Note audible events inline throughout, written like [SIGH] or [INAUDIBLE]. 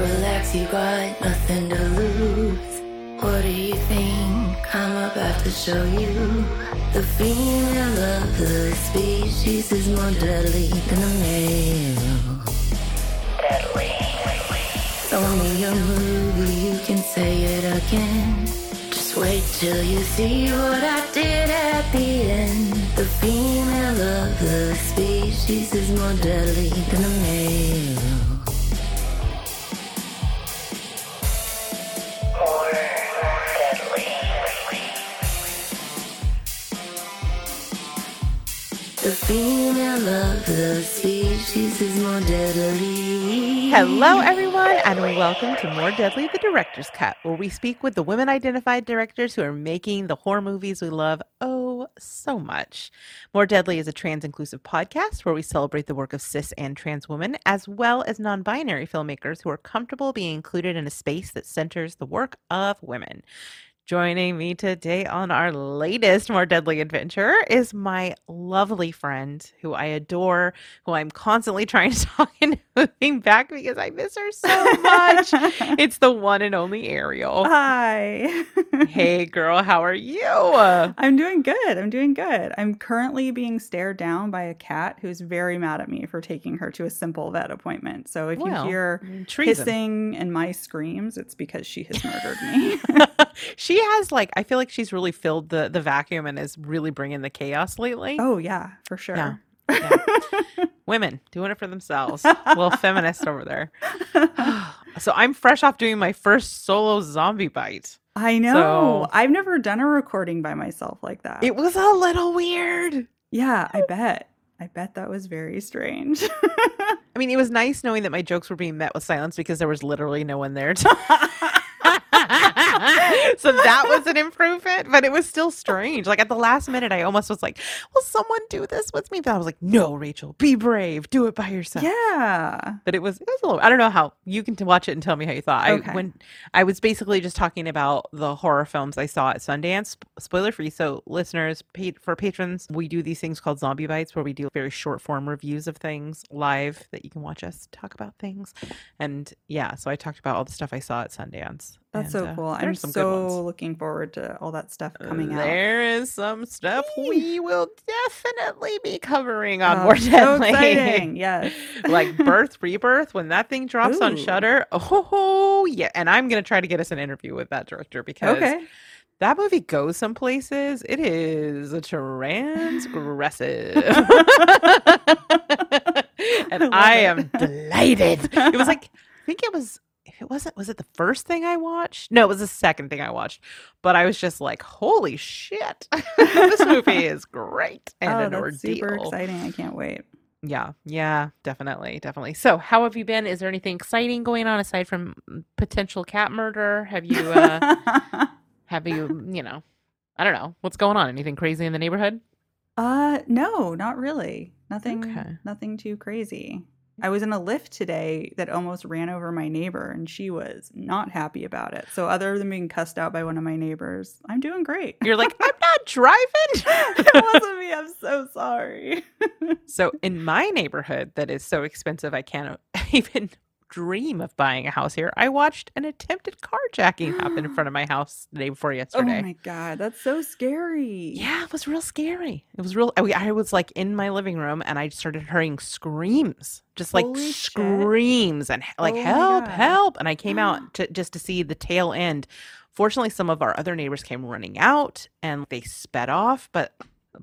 Relax, you got nothing to lose. What do you think? I'm about to show you. The female of the species is more deadly than the male. Deadly. Show me a movie, you can say it again. Just wait till you see what I did at the end. The female of the species is more deadly than the male. Hello, everyone, and welcome to More Deadly, the Director's Cut, where we speak with the women identified directors who are making the horror movies we love oh so much. More Deadly is a trans inclusive podcast where we celebrate the work of cis and trans women, as well as non binary filmmakers who are comfortable being included in a space that centers the work of women. Joining me today on our latest More Deadly adventure is my lovely friend who I adore, who I'm constantly [LAUGHS] trying to talk into moving back because I miss her so much. [LAUGHS] it's the one and only Ariel. Hi. hey, [LAUGHS] girl, how are you? I'm doing good. I'm doing good. I'm currently being stared down by a cat who's very mad at me for taking her to a simple vet appointment. So if Well, you hear treason. hissing and my screams, it's because she has murdered me. [LAUGHS] she has like I feel like she's really filled the the vacuum and is really bringing the chaos lately. oh, yeah, for sure. Yeah. [LAUGHS] Women doing it for themselves. Little [LAUGHS] feminist over there. [SIGHS] so I'm fresh off doing my first solo zombie bite. I know. So- I've never done a recording by myself like that. It was a little weird. yeah, I bet. I bet that was very strange. I mean, it was nice knowing that my jokes were being met with silence because there was literally no one there. To... [LAUGHS] so that was an improvement, but it was still strange. Like at the last minute, I almost was like, "Will someone do this with me?" But I was like, "No, Rachel, be brave, do it by yourself." yeah. But it was it was a little. I don't know how you can t- watch it and tell me how you thought. Okay. I when I was basically just talking about the horror films I saw at Sundance. Spoiler free. So listeners, for patrons, we do these things called zombie bites, where we do very short form reviews of things live that you can watch us talk about things. And yeah, so I talked about all the stuff I saw at Sundance. That's and, so uh, cool. I'm some so looking forward to all that stuff coming out. There is some stuff we will definitely be covering on Oh, More [LAUGHS] so exciting. Yes. [LAUGHS] like Birth, Rebirth, when that thing drops on Shudder. Oh yeah, and I'm gonna try to get us an interview with that director because Okay. that movie goes some places. It is transgressive, [LAUGHS] and love I am delighted. It was like I think it was. It wasn't, was it the first thing I watched? No, it was the second thing I watched. But I was just like, "Holy shit, [LAUGHS] this movie [LAUGHS] is great and oh, an that's ordeal." super exciting. I can't wait. Yeah, yeah, definitely, definitely. So, how have you been? Is there anything exciting going on aside from potential cat murder? Have you, uh, [LAUGHS] have you, you know, I don't know, what's going on? Anything crazy in the neighborhood? uh no, not really. Nothing Okay. nothing too crazy. I was in a Lyft today that almost ran over my neighbor and she was not happy about it. So other than being cussed out by one of my neighbors, I'm doing great. You're like, [LAUGHS] I'm not driving. it wasn't me. I'm so sorry. so, in my neighborhood, that is so expensive, I can't [LAUGHS] even dream of buying a house here. I watched an attempted carjacking happen in front of my [GASPS] house the day before oh yesterday. Oh my god, that's so scary. Yeah, it was real scary. It was real. I, I was like in my living room and I started hearing screams, just like Holy shit. screams and like Oh help, help. And I came out [GASPS] to, just to see the tail end. Fortunately, some of our other neighbors came running out and they sped off, but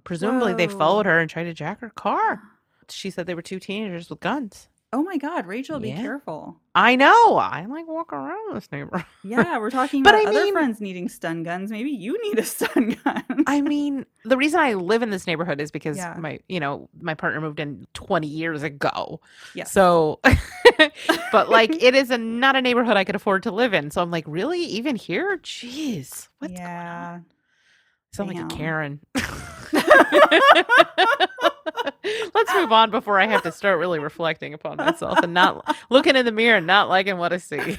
presumably they followed her and tried to jack her car. She said they were two teenagers with guns. Oh my god, Rachel, be Yeah. careful. I know. I like walk around this neighborhood. Yeah, we're talking [LAUGHS] But about I other mean- friends needing stun guns. Maybe you need a [LAUGHS] stun gun. I mean, the reason I live in this neighborhood is because Yeah. my, you know, my partner moved in 20 years ago. Yes. So, [LAUGHS] but like, it is a, not a neighborhood I could afford to live in. So I'm like, really? Even here? Jeez. What's going on? yeah. I sound like a Karen. Let's move on before I have to start really reflecting upon myself and not [LAUGHS] looking in the mirror and not liking what I see.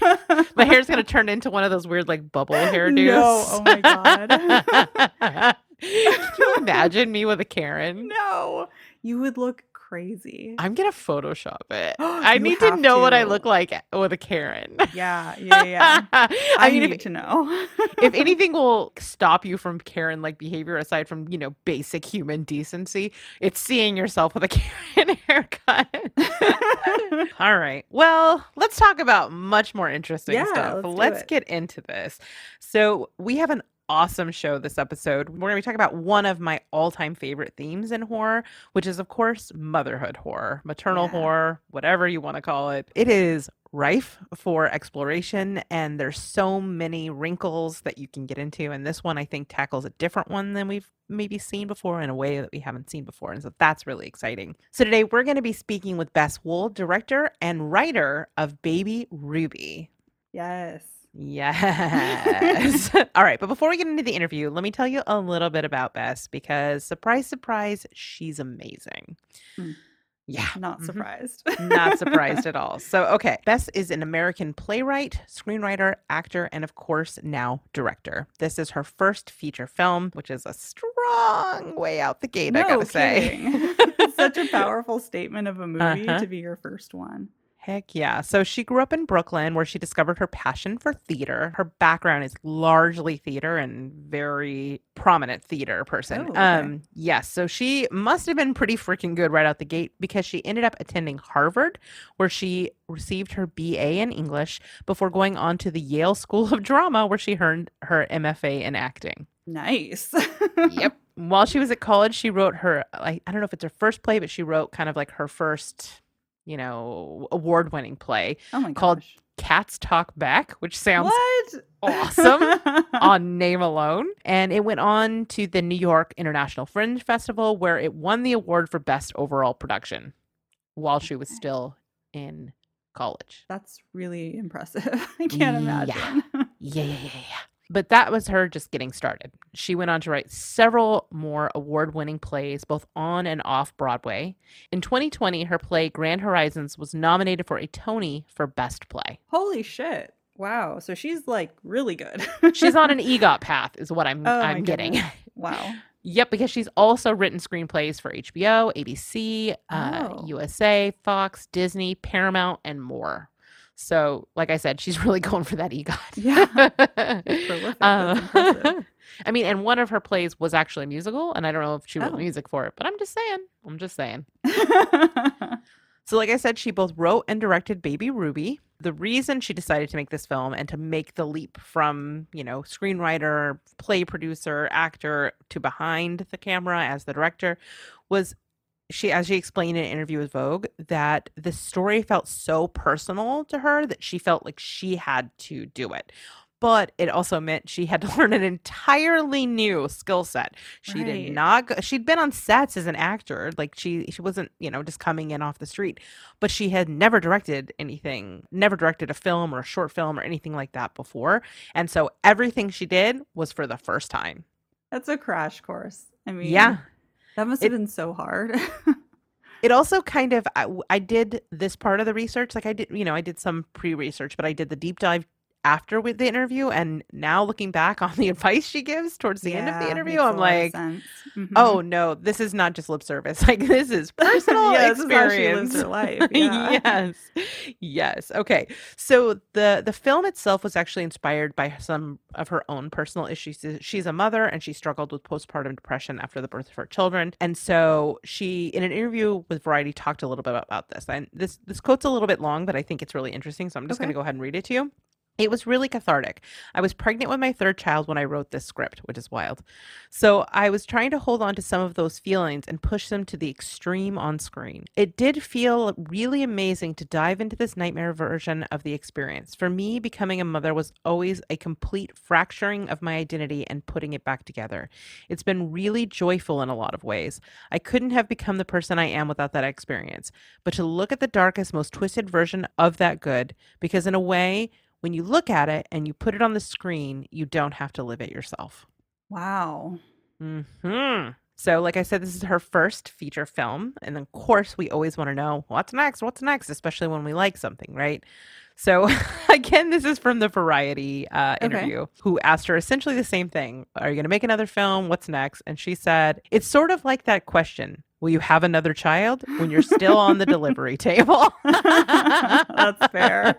My hair's gonna turn into one of those weird like bubble hairdos. No, oh my God. [LAUGHS] Can you imagine me with a Karen? no, you would look crazy. I'm gonna Photoshop it. [GASPS] I need to know what I look like with a Karen. yeah, yeah, yeah. [LAUGHS] I, I, mean, need if, to know. [LAUGHS] if [LAUGHS] anything will stop you from Karen like behavior aside from, you know, basic human decency, it's seeing yourself with a Karen haircut. All right. Well, let's talk about much more interesting Yeah, stuff. let's Let's get into this. So, we have an awesome show this episode. We're going to be talking about one of my all time favorite themes in horror, which is, of course, motherhood horror, maternal Yeah. horror, whatever you want to call it. It is rife for exploration, and there's so many wrinkles that you can get into. And this one, I think, tackles a different one than we've maybe seen before in a way that we haven't seen before. And so that's really exciting. So today we're going to be speaking with Bess Wohl, director and writer of Baby Ruby. yes. Yes. [LAUGHS] All right. But before we get into the interview, let me tell you a little bit about Bess because, surprise, surprise, she's amazing. Mm. Yeah. Not Mhm. surprised. Not surprised at [LAUGHS] all. So, okay. Bess is an American playwright, screenwriter, actor, and of course, now director. This is her first feature film, which is a strong way out the gate, I gotta say. kidding. It's [LAUGHS] Such a powerful statement of a movie Uh-huh. to be your first one. Heck yeah. So she grew up in Brooklyn where she discovered her passion for theater. Her background is largely theater and very prominent theater person. Oh, okay. Um yes, so she must have been pretty freaking good right out the gate because she ended up attending Harvard where she received her BA in English before going on to the Yale School of Drama where she earned her MFA in acting. Nice. Yep. [LAUGHS] While she was at college, she wrote her like I don't know if it's her first play, but she wrote kind of like her first, you know, award-winning play Oh Called. Cats Talk Back, which sounds what? awesome [LAUGHS] on name alone. And it went on to the New York International Fringe Festival, where it won the award for Best Overall Production while she was still in college. That's really impressive. [LAUGHS] I can't Yeah. imagine. [LAUGHS] Yeah, yeah, yeah, yeah. But that was her just getting started. She went on to write several more award winning plays, both on and off Broadway. In 2020, her play Grand Horizons was nominated for a Tony for Best Play. Holy shit. Wow. So she's like really good. She's on an [LAUGHS] EGOT path, is what I'm, Oh I'm getting. goodness. [LAUGHS] Wow. Yep, because she's also written screenplays for HBO, ABC, uh, Oh. USA, Fox, Disney, Paramount, and more. So, like I said, she's [LAUGHS] really going for that EGOT. Yeah. [LAUGHS] Prolific. That's. Uh, [LAUGHS] I mean, and one of her plays was actually a musical, and I don't know if she wrote Oh. music for it, but I'm just saying. I'm just saying. So, like I said, she both wrote and directed Baby Ruby. The reason she decided to make this film and to make the leap from, you know, screenwriter, play producer, actor to behind the camera as the director was she, as she explained in an interview with Vogue, that the story felt so personal to her that she felt like she had to do it. But it also meant she had to [LAUGHS] learn an entirely new skill set. She did Right. not go, she'd been on sets as an actor. Like she she wasn't, you know, just coming in off the street but she had never directed anything, never directed a film or a short film or anything like that before. And so everything she did was for the first time. That's a crash course. I mean, Yeah. That must It- have been so hard. [LAUGHS] It also kind of, I, I did this part of the research. Like I did, you know, I did some pre research, but I did the deep dive after with the interview. And now looking back [LAUGHS] on the advice she gives towards the end of the interview, I'm like. Mhm. oh no, this is not just lip service. [LAUGHS] Like this is personal [LAUGHS] yeah, this is how she experience. life. Yeah. yes. Yes. Okay. So the the film itself was actually inspired by some of her own personal issues. She's a mother and she struggled with postpartum depression after the birth of her children. And so she in an interview with Variety talked a little bit about this. And this this quote's a little bit long, but I think it's really interesting, so I'm just going to go ahead and read it to you. It was really cathartic. I was pregnant with my third child when I wrote this script, which is wild. So I was trying to hold on to some of those feelings and push them to the extreme on screen. It did feel really amazing to dive into this nightmare version of the experience. For me, becoming a mother was always a complete fracturing of my identity and putting it back together. It's been really joyful in a lot of ways. I couldn't have become the person I am without that experience. But to look at the darkest, most twisted version of that good, because in a way, when you look at it and you put it on the screen, you don't have to live it yourself. Wow. Hmm. So, like I said, this is her first feature film, and of course, we always want to know what's next. What's next, especially when we like something, right? So, [LAUGHS] again, this is from the Variety uh, Okay. interview, who asked her essentially the same thing: Are you going to make another film? What's next? And she said, "It's sort of like that question: Will you have another child when you're still on the delivery table? [LAUGHS] That's fair.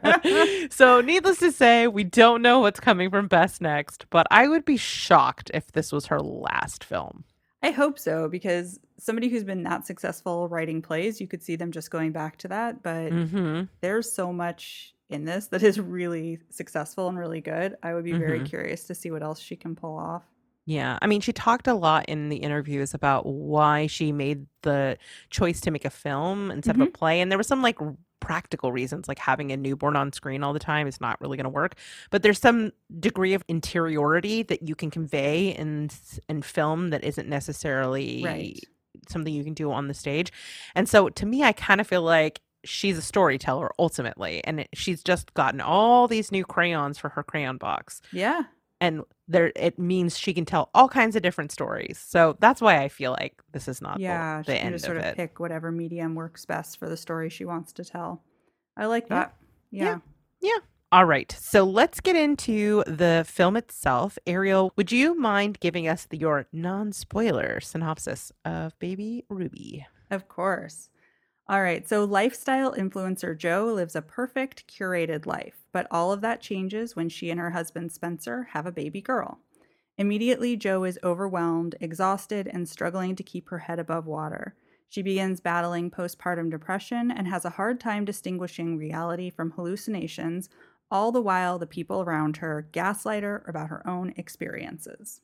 so, needless to say, we don't know what's coming from Bess next, but I would be shocked if this was her last film. I hope so because somebody who's been that successful writing plays, you could see them just going back to that. But Mm-hmm. there's so much in this that is really successful and really good. I would be very Mhm. curious to see what else she can pull off. Yeah. I mean, she talked a lot in the interviews about why she made the choice to make a film instead of a mm-hmm. play. And there were some like practical reasons, like having a newborn on screen all the time is not really going to work. But there's some degree of interiority that you can convey in, in film that isn't necessarily Right. something you can do on the stage. And so to me, I kind of feel like she's a storyteller ultimately. And it, she's just gotten all these new crayons for her crayon box Yeah. And there it means she can tell all kinds of different stories. So that's why I feel like this is not yeah. the, She the can end just sort of of pick whatever medium works best for the story she wants to tell. I like Yeah. that. Yeah. Yeah. All right, so let's get into the film itself. Ariel, would you mind giving us the, your non-spoiler synopsis of Baby Ruby? Of course. All right. So, lifestyle influencer Jo lives a perfect, curated life, but all of that changes when she and her husband Spencer have a baby girl. Immediately, Jo is overwhelmed, exhausted, and struggling to keep her head above water. She begins battling postpartum depression and has a hard time distinguishing reality from hallucinations, all the while the people around her gaslight her about her own experiences.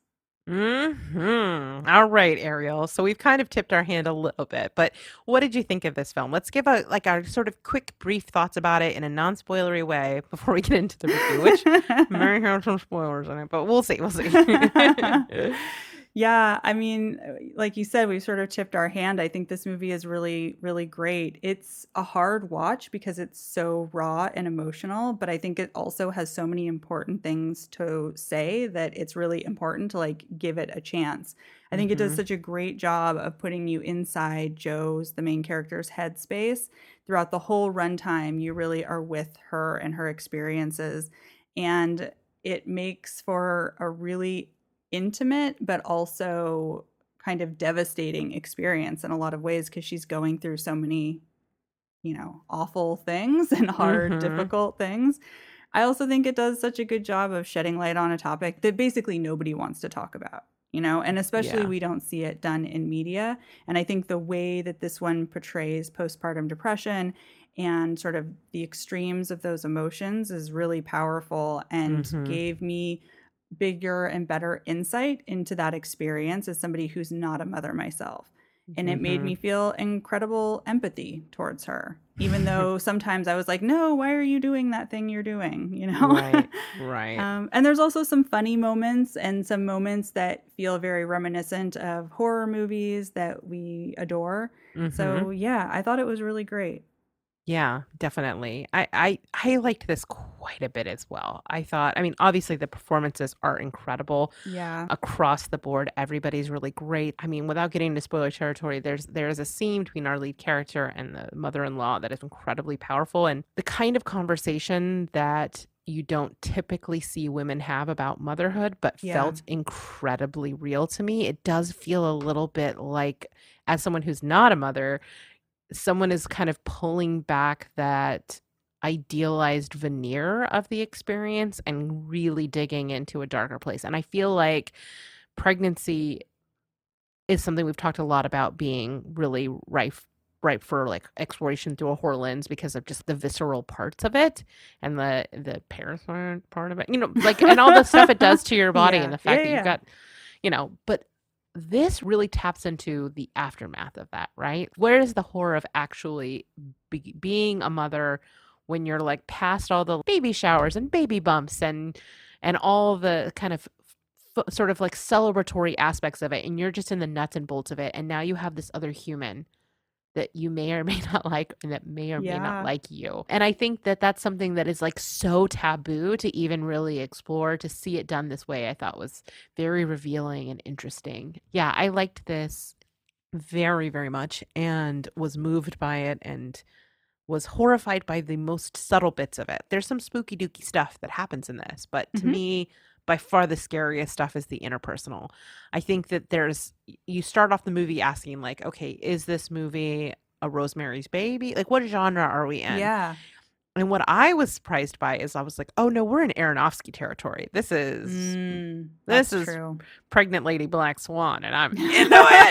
Hmm. All right, Ariel. So we've kind of tipped our hand a little bit, but what did you think of this film? Let's give a like our sort of quick, brief thoughts about it in a non-spoilery way [LAUGHS] before we get into the review, which may have some spoilers in it, but we'll see. We'll see. [LAUGHS] [LAUGHS] Yeah, I mean, uh, like you said, we've sort of tipped our hand. I think this movie is really, really great. It's a hard watch because it's so raw and emotional, but I think it also has so many important things to say that it's really important to like give it a chance. I think it does Mhm. such a great job of putting you inside Jo's, the main character's headspace throughout the whole runtime. You really are with her and her experiences. And it makes for a really intimate but also kind of devastating experience in a lot of ways because she's going through so many you know awful things [LAUGHS] and hard Mhm. difficult things i also think it does such a good job of shedding light on a topic that basically nobody wants to talk about you know and especially Yeah. we don't see it done in media and i think the way that this one portrays postpartum depression and sort of the extremes of those emotions is really powerful and Mhm. gave me bigger and better insight into that experience as somebody who's not a mother myself. And it made Mhm. me feel incredible empathy towards her, even [LAUGHS] though sometimes I was like, no, why are you doing that thing you're doing? [LAUGHS] You know? right, [LAUGHS] right. Um, and there's also some funny moments and some moments that feel very reminiscent of horror movies that we adore. Mhm. So, yeah, I thought it was really great. Yeah, definitely. I, I I liked this quite a bit as well. I thought, I mean, obviously the performances are incredible Yeah. across the board. Everybody's really great. I mean, without getting into spoiler territory, there's there's a scene between our lead character and the mother-in-law that is incredibly powerful and the kind of conversation that you don't typically see women have about motherhood, but Yeah. felt incredibly real to me. It does feel a little bit like, as someone who's not a mother, someone is kind of pulling back that idealized veneer of the experience and really digging into a darker place. And I feel like pregnancy is something we've talked a lot about being really rife ripe for like exploration through a horror lens because of just the visceral parts of it and the the parasite part of it you know like and all the stuff it does to your [LAUGHS] body Yeah. and the fact Yeah, that yeah. you've got you know but this really taps into the aftermath of that right? Where is the horror of actually be- being a mother when you're like past all the baby showers and baby bumps and and all the kind of f- sort of like celebratory aspects of it and you're just in the nuts and bolts of it and now you have this other human that you may or may [LAUGHS] not like and that may or may not like you. And i think that that's something that is like so taboo to even really explore to see it done this way i thought was very revealing and interesting. Yeah i liked this very very much and was moved by it and was horrified by the most subtle bits of it. There's some spooky dooky stuff that happens in this but to Mhm. me by far the scariest stuff is the interpersonal. I think that there's you start off the movie asking like, okay, is this movie a Rosemary's Baby? Like what genre are we in? Yeah. And what I was surprised by is I was like, oh no, we're in Aronofsky territory. This is Mm, This is- true. pregnant lady black swan and i'm into it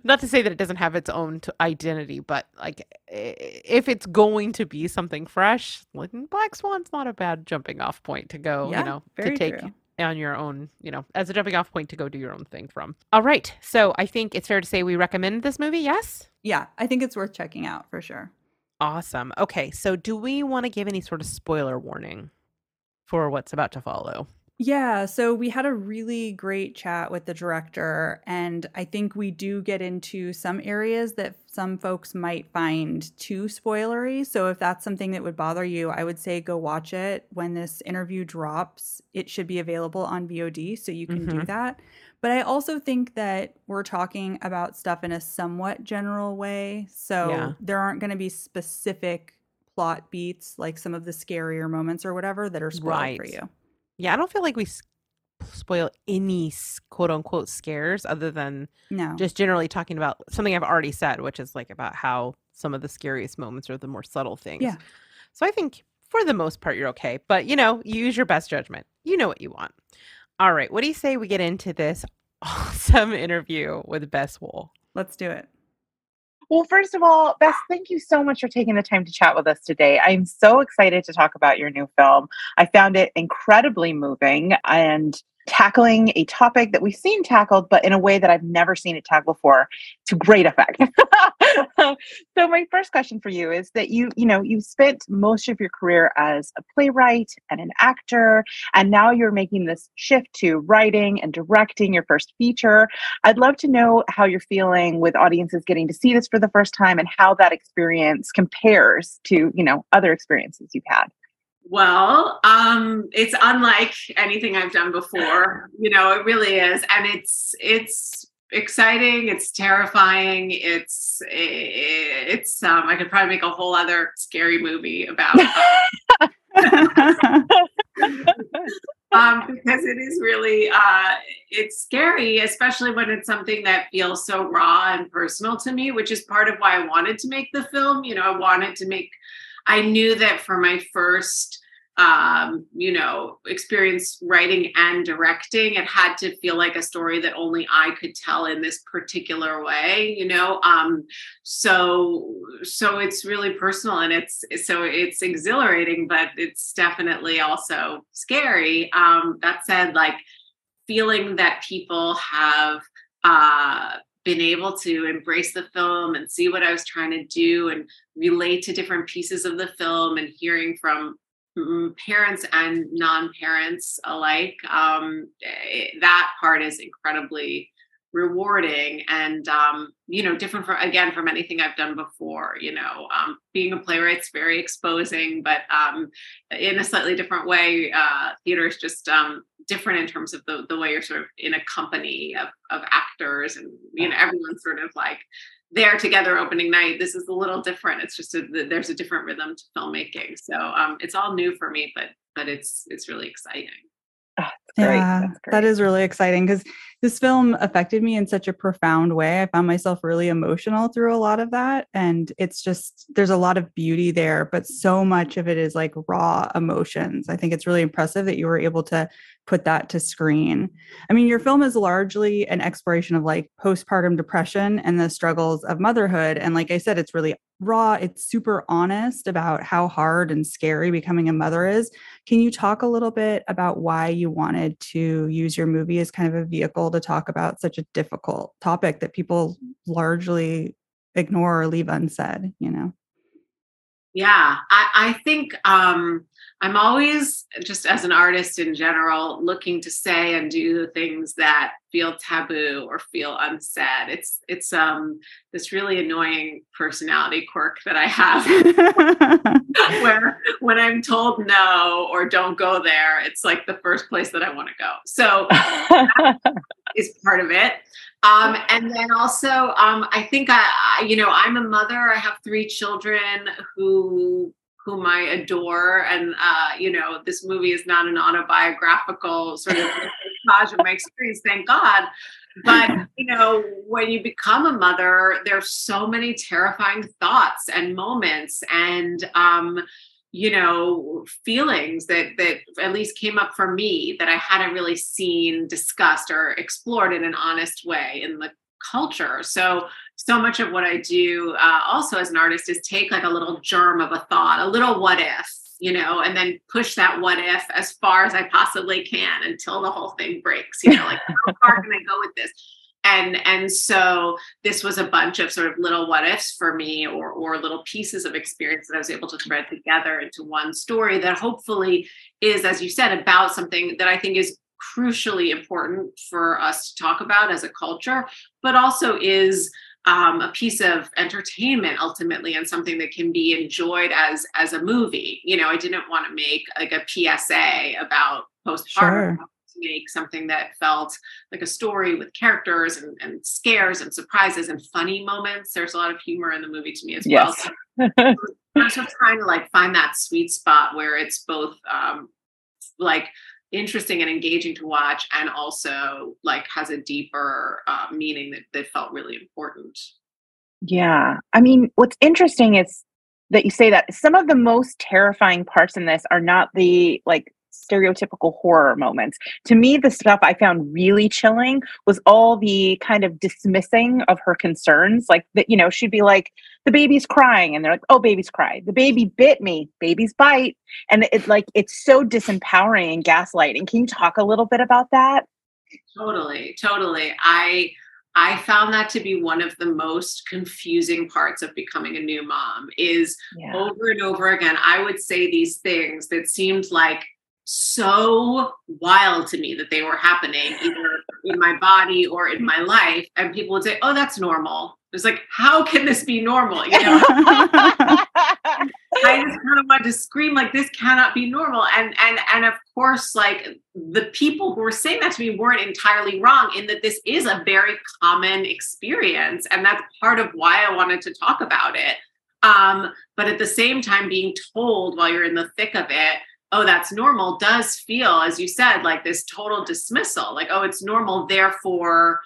[LAUGHS] not to say that it doesn't have its own t- identity but like if it's going to be something fresh like black swan's not a bad jumping off point to go Yeah, you know to take true. On your own you know as a jumping off point to go do your own thing from. All right. So i think it's fair to say we recommend this movie yes? Yeah, I think it's worth checking out for sure. awesome. Okay so do we want to give any sort of spoiler warning for what's about to follow Yeah, so we had a really great chat with the director, and I think we do get into some areas that some folks might find too spoilery. So if that's something that would bother you, I would say go watch it when this interview drops. It should be available on VOD, so you can do Mhm. that. But I also think that we're talking about stuff in a somewhat general way. So Yeah. there aren't going to be specific plot beats like some of the scarier moments or whatever that are spoiled for you. Yeah, I don't feel like we spoil any quote unquote scares other than No. just generally talking about something I've already said, which is like about how some of the scariest moments are the more subtle things. Yeah. So I think for the most part, you're okay. But, you know, you use your best judgment. You know what you want. All right. What do you say we get into this [LAUGHS] awesome interview with Bess Wohl? Let's do it. Well, first of all, Bess, thank you so much for taking the time to chat with us today. I'm so excited to talk about your new film. I found it incredibly moving and tackling a topic that we've seen tackled, but in a way that I've never seen it tackled before to great effect. [LAUGHS] so my first question for you is that you, you know, you spent most of your career as a playwright and an actor, and now you're making this shift to writing and directing your first feature. I'd love to know how you're feeling with audiences getting to see this for the first time and how that experience compares to, you know, other experiences you've had. Well, um, it's unlike anything I've done before. You know, it really is, and it's it's exciting. It's terrifying. It's it's. Um, I could probably make a whole other scary movie about [LAUGHS] um, because it is really uh, it's scary, especially when it's something that feels so raw and personal to me, which is part of why I wanted to make the film. You know, I wanted to make. I knew that for my first, um, you know, experience writing and directing, it had to feel like a story that only I could tell in this particular way. You know, um, so so it's really personal and it's so it's exhilarating, but it's definitely also scary. Um, that said, like feeling that people have uh, been able to embrace the film and see what I was trying to do and relate to different pieces of the film and hearing from mm, parents and non-parents alike um, eh, that part is incredibly rewarding and um, you know different from again from anything i've done before you know um, being a playwright's very exposing but um, in a slightly different way uh, theater is just um, different in terms of the, the way you're sort of in a company of, of actors and you know everyone's sort of like there together opening night. This is a little different. It's just a, there's a different rhythm to filmmaking. So um, it's all new for me but but it's it's really exciting. Oh, that's great. Yeah, That's great. that is really exciting because this film affected me in such a profound way. I found myself really emotional through a lot of that. And it's just, there's a lot of beauty there, but so much of it is like raw emotions. I think it's really impressive that you were able to put that to screen. I mean, your film is largely an exploration of like postpartum depression and the struggles of motherhood. And like I said, it's really raw, it's super honest about how hard and scary becoming a mother is. Can you talk a little bit about why you wanted to use your movie as kind of a vehicle to talk about such a difficult topic that people largely ignore or leave unsaid, you know? Yeah, I, I think um, I'm always, just as an artist in general, looking to say and do the things that feel taboo or feel unsaid. It's it's um, this really annoying personality quirk that I have, [LAUGHS] [LAUGHS] where when I'm told no or don't go there, it's like the first place that I want to go. So [LAUGHS] is part of it. Um, and then also, um, I think I, I, you know, I'm a mother. I have three children who whom I adore. And, uh, you know, this movie is not an autobiographical sort of [LAUGHS] montage of my experience, thank God. But, [LAUGHS] you know, when you become a mother, there's so many terrifying thoughts and moments and, um, you know feelings that that at least came up for me that i hadn't really seen discussed or explored in an honest way in the culture so so much of what I do uh, also as an artist is take like a little germ of a thought, a little what if, you know, and then push that what if as far as I possibly can until the whole thing breaks. You know, like [LAUGHS] how far can I go with this? And and so this was a bunch of sort of little what ifs for me, or or little pieces of experience that I was able to thread together into one story that hopefully is, as you said, about something that I think is crucially important for us to talk about as a culture, but also is um, a piece of entertainment ultimately and something that can be enjoyed as as a movie you know i didn't want to make like a psa about postpartum sure. To make something that felt like a story with characters and, and, scares and surprises and funny moments. There's a lot of humor in the movie to me as yes. well so i'm just trying to like find that sweet spot where it's both um, like interesting and engaging to watch and also like has a deeper uh, meaning that, that felt really important. Yeah. I mean what's interesting is that you say that some of the most terrifying parts in this are not the like stereotypical horror moments. To me, the stuff I found really chilling was all the kind of dismissing of her concerns. Like that, you know, she'd be like, the baby's crying, and they're like, oh, baby's cry. The baby bit me, baby's bite. And it's like it's so disempowering and gaslighting. Can you talk a little bit about that? Totally, totally. I I found that to be one of the most confusing parts of becoming a new mom is yeah. over and over again I would say these things that seemed like so wild to me that they were happening either in my body or in my life and people would say oh that's normal. It's like how can this be normal? You know? I just kind of wanted to scream like this cannot be normal. And and and of course like the people who were saying that to me weren't entirely wrong in that this is a very common experience and that's part of why i wanted to talk about it. Um, but at the same time being told while you're in the thick of it oh, that's normal does feel, as you said, like this total dismissal, like, oh, it's normal, therefore,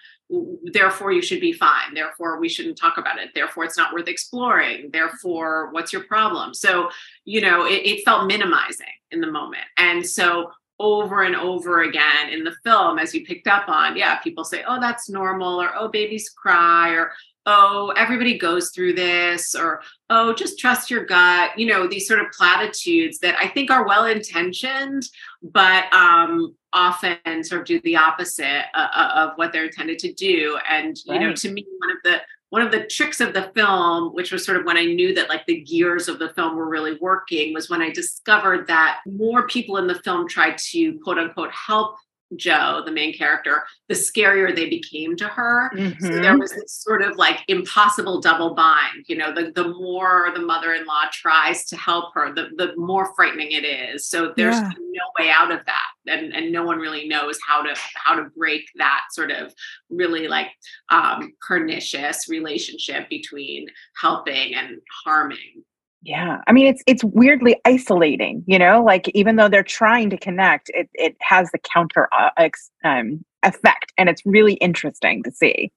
therefore you should be fine. Therefore, we shouldn't talk about it. Therefore, it's not worth exploring. Therefore, what's your problem? So, you know, it, it felt minimizing in the moment. And so over and over again in the film, as you picked up on, yeah, people say, oh, that's normal, or oh, babies cry, or oh, everybody goes through this, or oh, just trust your gut, you know, these sort of platitudes that I think are well intentioned, but um, often sort of do the opposite uh, uh, of what they're intended to do. And, you know, to me, one of the one of the tricks of the film, which was sort of when I knew that like the gears of the film were really working, was when I discovered that more people in the film tried to quote unquote help Jo, the main character, the scarier they became to her. Mm-hmm. So there was this sort of like impossible double bind. You know, the, the more the mother in law tries to help her, the, the more frightening it is. So there's yeah. no way out of that. And, and no one really knows how to how to break that sort of really like um, pernicious relationship between helping and harming yeah. I mean it's it's weirdly isolating, you know, like even though they're trying to connect, it it has the counter uh, ex, um, effect and it's really interesting to see.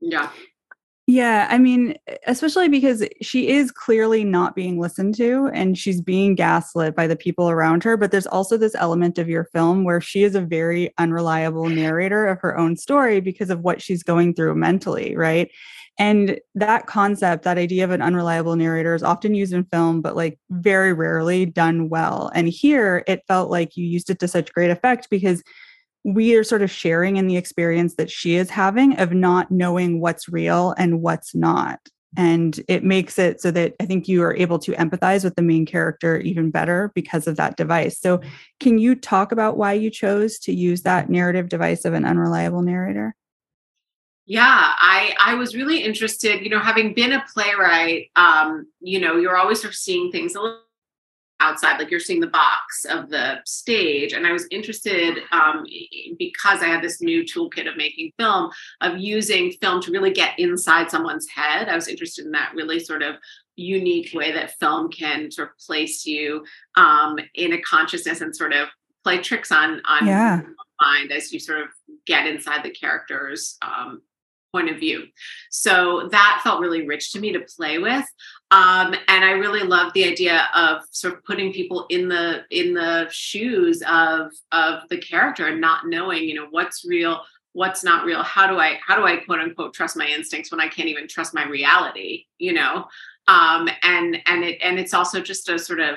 Yeah. Yeah, I mean, especially because she is clearly not being listened to and she's being gaslit by the people around her. But there's also this element of your film where she is a very unreliable narrator of her own story because of what she's going through mentally, right? And that concept, that idea of an unreliable narrator is often used in film, but like very rarely done well. And here it felt like you used it to such great effect because we are sort of sharing in the experience that she is having of not knowing what's real and what's not. And it makes it so that I think you are able to empathize with the main character even better because of that device. So, mm-hmm. can you talk about why you chose to use that narrative device of an unreliable narrator? Yeah i i was really interested you know having been a playwright um you know you're always sort of seeing things a little outside like you're seeing the box of the stage and i was interested um, because i had this new toolkit of making film of using film to really get inside someone's head i was interested in that really sort of unique way that film can sort of place you um, in a consciousness and sort of play tricks on on Yeah. your mind as you sort of get inside the character's um, point of view. So that felt really rich to me to play with. Um, and I really love the idea of sort of putting people in the in the shoes of of the character and not knowing, you know, what's real, what's not real. How do I how do I quote unquote trust my instincts when I can't even trust my reality? You know, um, and and it and it's also just a sort of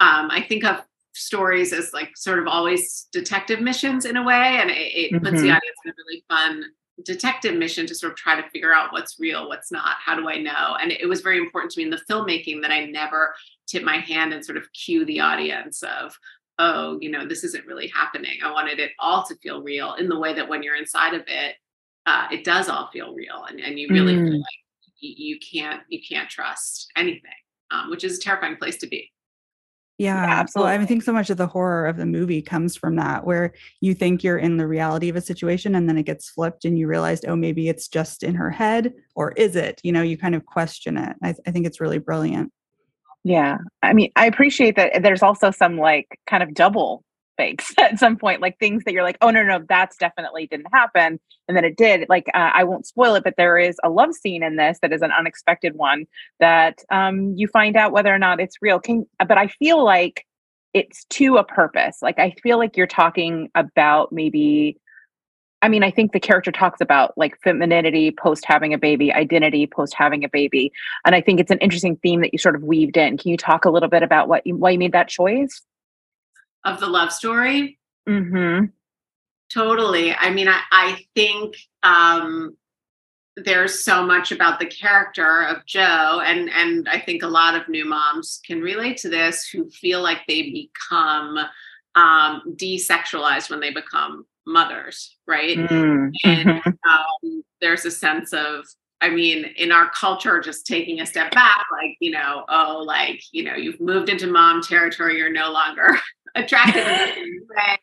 um, I think of stories as like sort of always detective missions in a way, and it, it puts the Mhm. audience in a really fun detective mission to sort of try to figure out what's real, what's not. How do I know? And it was very important to me in the filmmaking that I never tip my hand and sort of cue the audience of, oh, you know, this isn't really happening. I wanted it all to feel real in the way that when you're inside of it, uh, it does all feel real, and, and you really Mm. feel like you, you can't you can't trust anything, um, which is a terrifying place to be. Yeah, I absolutely. think so much of the horror of the movie comes from that, where you think you're in the reality of a situation and then it gets flipped and you realize, oh, maybe it's just in her head, or is it? You know, you kind of question it. I, I think it's really brilliant. Yeah. I mean, I appreciate that there's also some like kind of double fakes [LAUGHS] at some point, like things that you're like, oh, no, no, that's definitely didn't happen. And then it did. Like, uh, I won't spoil it, but there is a love scene in this that is an unexpected one that um, you find out whether or not it's real. Can, but I feel like it's to a purpose. Like, I feel like you're talking about maybe. I mean, I think the character talks about like femininity post having a baby, identity post having a baby, and I think it's an interesting theme that you sort of weaved in. Can you talk a little bit about what you, why you made that choice? Of the love story, Mm-hmm. Totally. I mean, I, I think um, there's so much about the character of Jo, and and I think a lot of new moms can relate to this who feel like they become um, desexualized when they become mothers, right? Mm-hmm. And um, there's a sense of I mean, in our culture, just taking a step back, like, you know, oh, like, you know, you've moved into mom territory, you're no longer attractive way.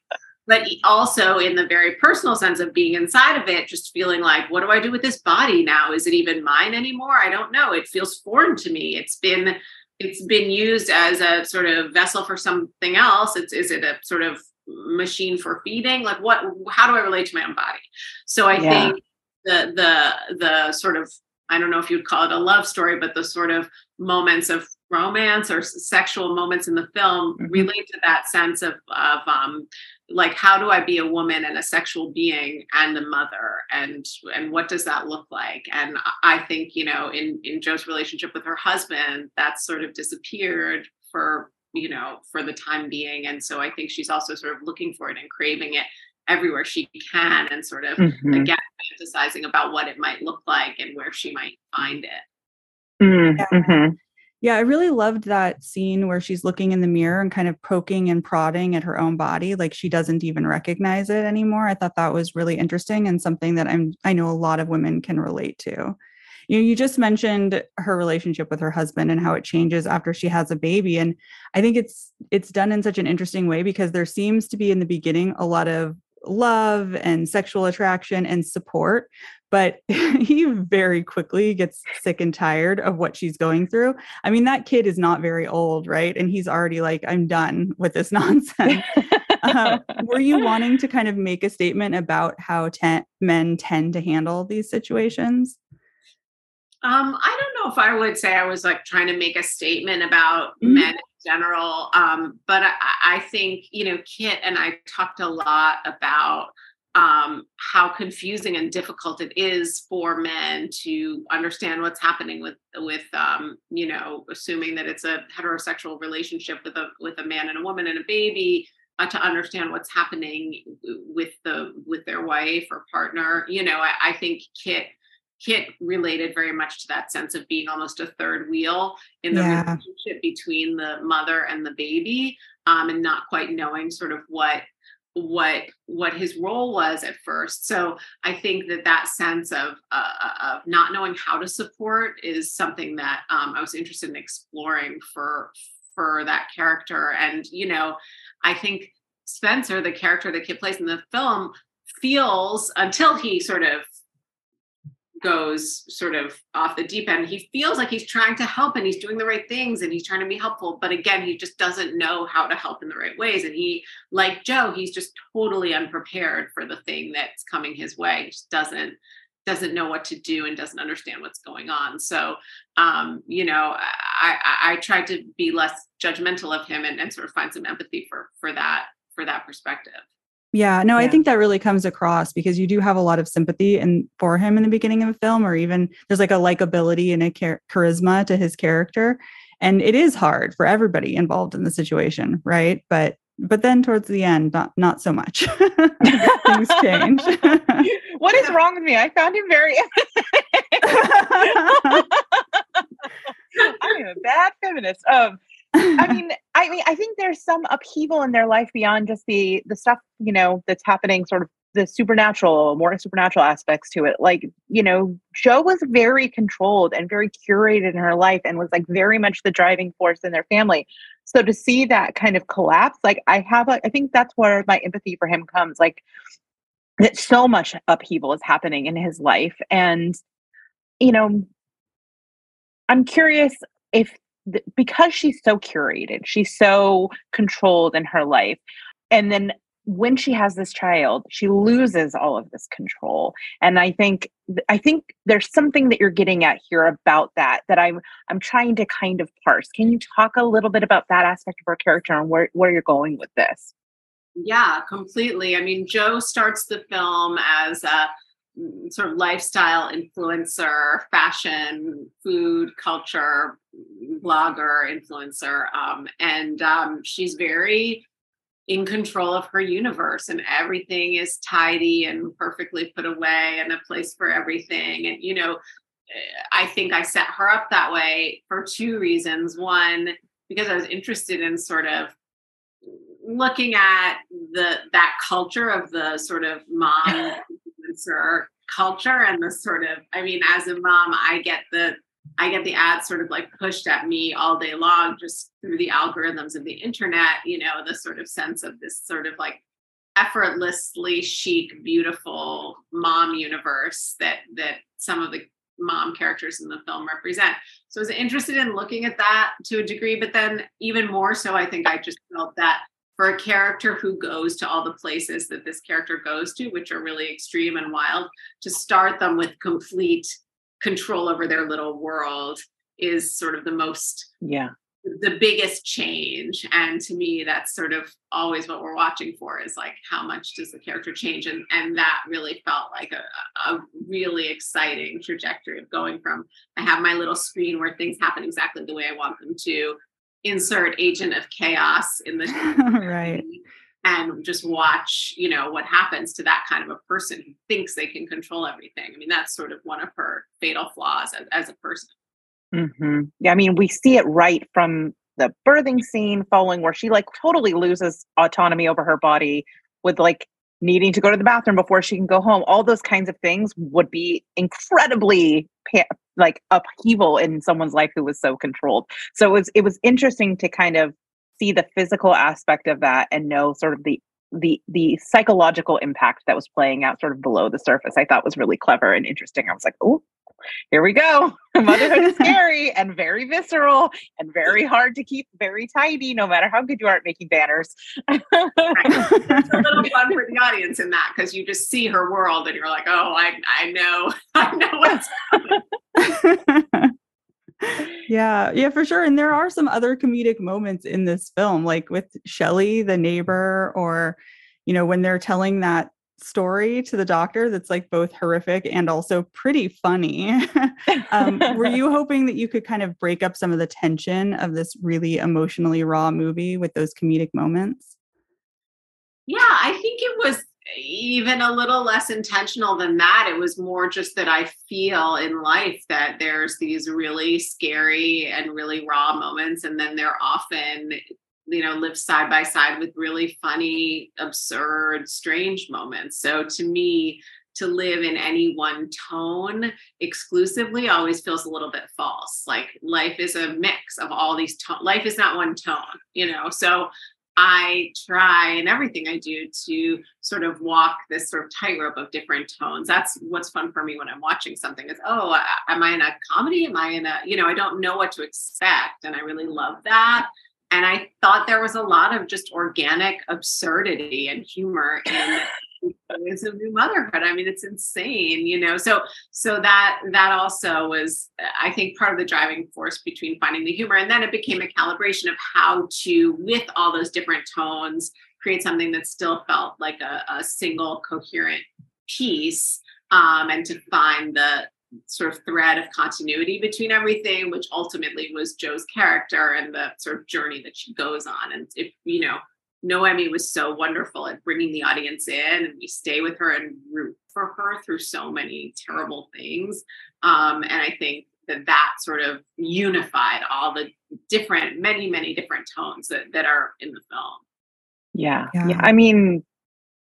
But also in the very personal sense of being inside of it, just feeling like, what do I do with this body now? Is it even mine anymore? I don't know. It feels foreign to me. It's been it's been used as a sort of vessel for something else. It's is it a sort of machine for feeding? Like what how do I relate to my own body? So I Yeah. think the the the sort of I don't know if you'd call it a love story, but the sort of moments of romance or sexual moments in the film Mhm. relate to that sense of of um like how do I be a woman and a sexual being and a mother and and what does that look like? And I- I think you know in in Jo's relationship with her husband that's sort of disappeared for you know for the time being, and so I think she's also sort of looking for it and craving it everywhere she can and sort of Mhm. again fantasizing about what it might look like and where she might find it. Mm-hmm. Yeah, I really loved that scene where she's looking in the mirror and kind of poking and prodding at her own body like she doesn't even recognize it anymore. I thought that was really interesting and something that I'm I know a lot of women can relate to. You know, you just mentioned her relationship with her husband and how it changes after she has a baby and I think it's it's done in such an interesting way because there seems to be in the beginning a lot of love and sexual attraction and support but [LAUGHS] he very quickly gets sick and tired of what she's going through I mean, that kid is not very old, right? And he's already like, I'm done with this [LAUGHS] nonsense. uh, were you wanting to kind of make a statement about how ten- men tend to handle these situations? Um, I don't know if I would say I was like trying to make a statement about Mhm. men general, um, but I, I think you know Kit and I talked a lot about um, how confusing and difficult it is for men to understand what's happening with with um, you know assuming that it's a heterosexual relationship with a with a man and a woman and a baby uh, to understand what's happening with the with their wife or partner. You know I, I think Kit Kit related very much to that sense of being almost a third wheel in the Yeah. relationship between the mother and the baby, um, and not quite knowing sort of what what what his role was at first. So I think that that sense of uh, of not knowing how to support is something that um, I was interested in exploring for for that character. And you know, I think Spencer, the character that Kit plays in the film, feels until he sort of goes sort of off the deep end. He feels like he's trying to help and he's doing the right things and he's trying to be helpful. But again, he just doesn't know how to help in the right ways. And he, like Jo, he's just totally unprepared for the thing that's coming his way. He just doesn't doesn't know what to do and doesn't understand what's going on. So, um, you know, I, I, I tried to be less judgmental of him and, and sort of find some empathy for for that for that perspective. Yeah, no, yeah. I think that really comes across because you do have a lot of sympathy and for him in the beginning of the film, or even there's like a likability and a char- charisma to his character, and it is hard for everybody involved in the situation, right? But but then towards the end, not not so much. [LAUGHS] Things change. [LAUGHS] what is wrong with me? I found him very. [LAUGHS] I'm a bad feminist. Um, I mean, I mean, I think there's some upheaval in their life beyond just the the stuff you know that's happening, sort of the supernatural, more supernatural aspects to it. Like, you know, Jo was very controlled and very curated in her life, and was like very much the driving force in their family. So to see that kind of collapse, like I have, a, I think that's where my empathy for him comes. Like that, so much upheaval is happening in his life, and you know, I'm curious if because she's so curated, she's so controlled in her life. And then when she has this child, she loses all of this control. And I think I think there's something that you're getting at here about that that I'm I'm trying to kind of parse. Can you talk a little bit about that aspect of her character and where, where you're going with this? Yeah, completely. I mean, Jo starts the film as a Mm, sort of lifestyle influencer, fashion, food, culture, blogger, influencer. Um, and um, she's very in control of her universe, and everything is tidy and perfectly put away, and a place for everything. And, you know, I think I set her up that way for two reasons. One, because I was interested in sort of looking at the that culture of the sort of mom [LAUGHS] influencer culture and the sort of i mean as a mom i get the i get the ads sort of like pushed at me all day long just through the algorithms of the internet you know the sort of sense of this sort of like effortlessly chic beautiful mom universe that that some of the mom characters in the film represent. So i was interested in looking at that to a degree but then even more so i think i just felt that for a character who goes to all the places that this character goes to, which are really extreme and wild, to start them with complete control over their little world is sort of the most yeah. the biggest change. And to me that's sort of always what we're watching for is like how much does the character change? And and that really felt like a, a really exciting trajectory of going from i have my little screen where things happen exactly the way i want them to insert agent of chaos in the [LAUGHS] right and just watch you know what happens to that kind of a person who thinks they can control everything. I mean that's sort of one of her fatal flaws as, as a person. Mm-hmm. yeah i mean we see it right from the birthing scene following where she like totally loses autonomy over her body with like needing to go to the bathroom before she can go home. All those kinds of things would be incredibly like upheaval in someone's life who was so controlled. So it was it was interesting to kind of see the physical aspect of that and know sort of the the the psychological impact that was playing out sort of below the surface i thought was really clever and interesting i was like oh here we go. [LAUGHS] Motherhood is [LAUGHS] scary and very visceral and very hard to keep very tidy, no matter how good you are at making banners. right. It's a little fun for [LAUGHS] the audience in that because you just see her world and you're like, oh, I, I know, I know what's yeah, yeah, for sure. And there are some other comedic moments in this film, like with Shelly, the neighbor, or you know, when they're telling that story to the doctor that's like both horrific and also pretty funny. [LAUGHS] um, were [LAUGHS] you hoping that you could kind of break up some of the tension of this really emotionally raw movie with those comedic moments? Yeah, I think it was even a little less intentional than that. It was more just that I feel in life that there's these really scary and really raw moments, and then they're often you know live side by side with really funny absurd strange moments. So to me to live in any one tone exclusively always feels a little bit false. Like life is a mix of all these tones life is not one tone you know? So I try in everything I do to sort of walk this sort of tightrope of different tones. That's what's fun for me when I'm watching something is, oh, am I in a comedy? Am I in a, you know, I don't know what to expect. And I really love that. And I thought there was a lot of just organic absurdity and humor in it's a new motherhood. I mean, it's insane, you know. So so that that also was, I think, part of the driving force between finding the humor. And then it became a calibration of how to, with all those different tones, create something that still felt like a, a single coherent piece. Um, and to find the sort of thread of continuity between everything, which ultimately was Jo's character and the sort of journey that she goes on. And if you know, Noémie was so wonderful at bringing the audience in, and we stay with her and root for her through so many terrible things. Um, and I think that that sort of unified all the different, many, many different tones that, that are in the film. Yeah. yeah. yeah. I mean,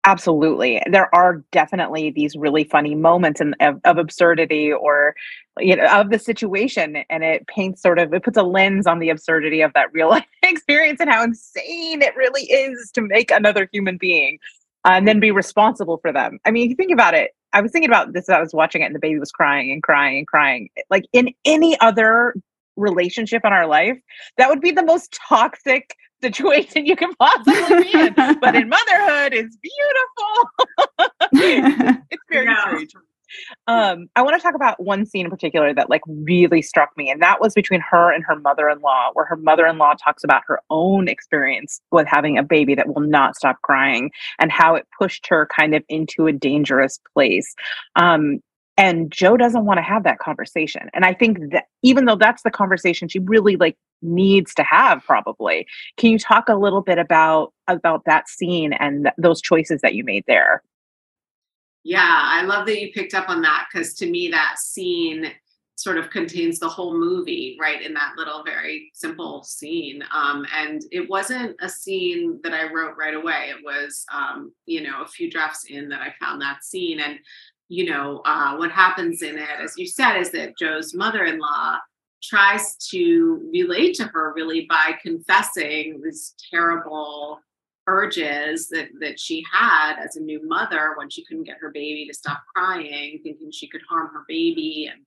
absolutely there are definitely these really funny moments in, of, of, absurdity or you know of the situation and it paints sort of it puts a lens on the absurdity of that real [LAUGHS] life experience and how insane it really is to make another human being uh, and then be responsible for them. I mean if you think about it i was thinking about this i was watching it and the baby was crying and crying and crying like in any other relationship in our life that would be the most toxic situation you can possibly be in. but in [LAUGHS] motherhood, it's beautiful. [LAUGHS] it's very yeah. strange. Um, I want to talk about one scene in particular that like really struck me, and that was between her and her mother-in-law, where her mother-in-law talks about her own experience with having a baby that will not stop crying and how it pushed her kind of into a dangerous place. Um, and jo doesn't want to have that conversation. And I think that even though that's the conversation she really like needs to have probably. Can you talk a little bit about about that scene and th- those choices that you made there? Yeah, I love that you picked up on that because to me that scene sort of contains the whole movie right in that little very simple scene um, and it wasn't a scene that i wrote right away it was um, you know a few drafts in that i found that scene and you know uh, what happens in it as you said is that Jo's mother-in-law tries to relate to her really by confessing these terrible urges that that she had as a new mother when she couldn't get her baby to stop crying thinking she could harm her baby and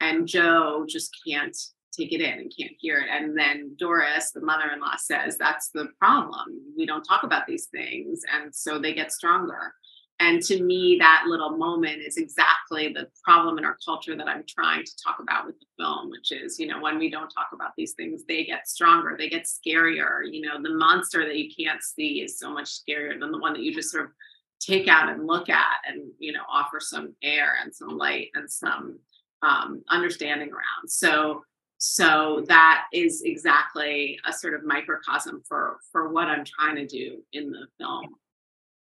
and jo just can't take it in and can't hear it. And then doris the mother-in-law says that's the problem. We don't talk about these things. And so they get stronger and to me, that little moment is exactly the problem in our culture that I'm trying to talk about with the film, which is, you know, when we don't talk about these things, they get stronger, they get scarier. You know, the monster that you can't see is so much scarier than the one that you just sort of take out and look at and, you know, offer some air and some light and some um, understanding around. So, so that is exactly a sort of microcosm for for what I'm trying to do in the film.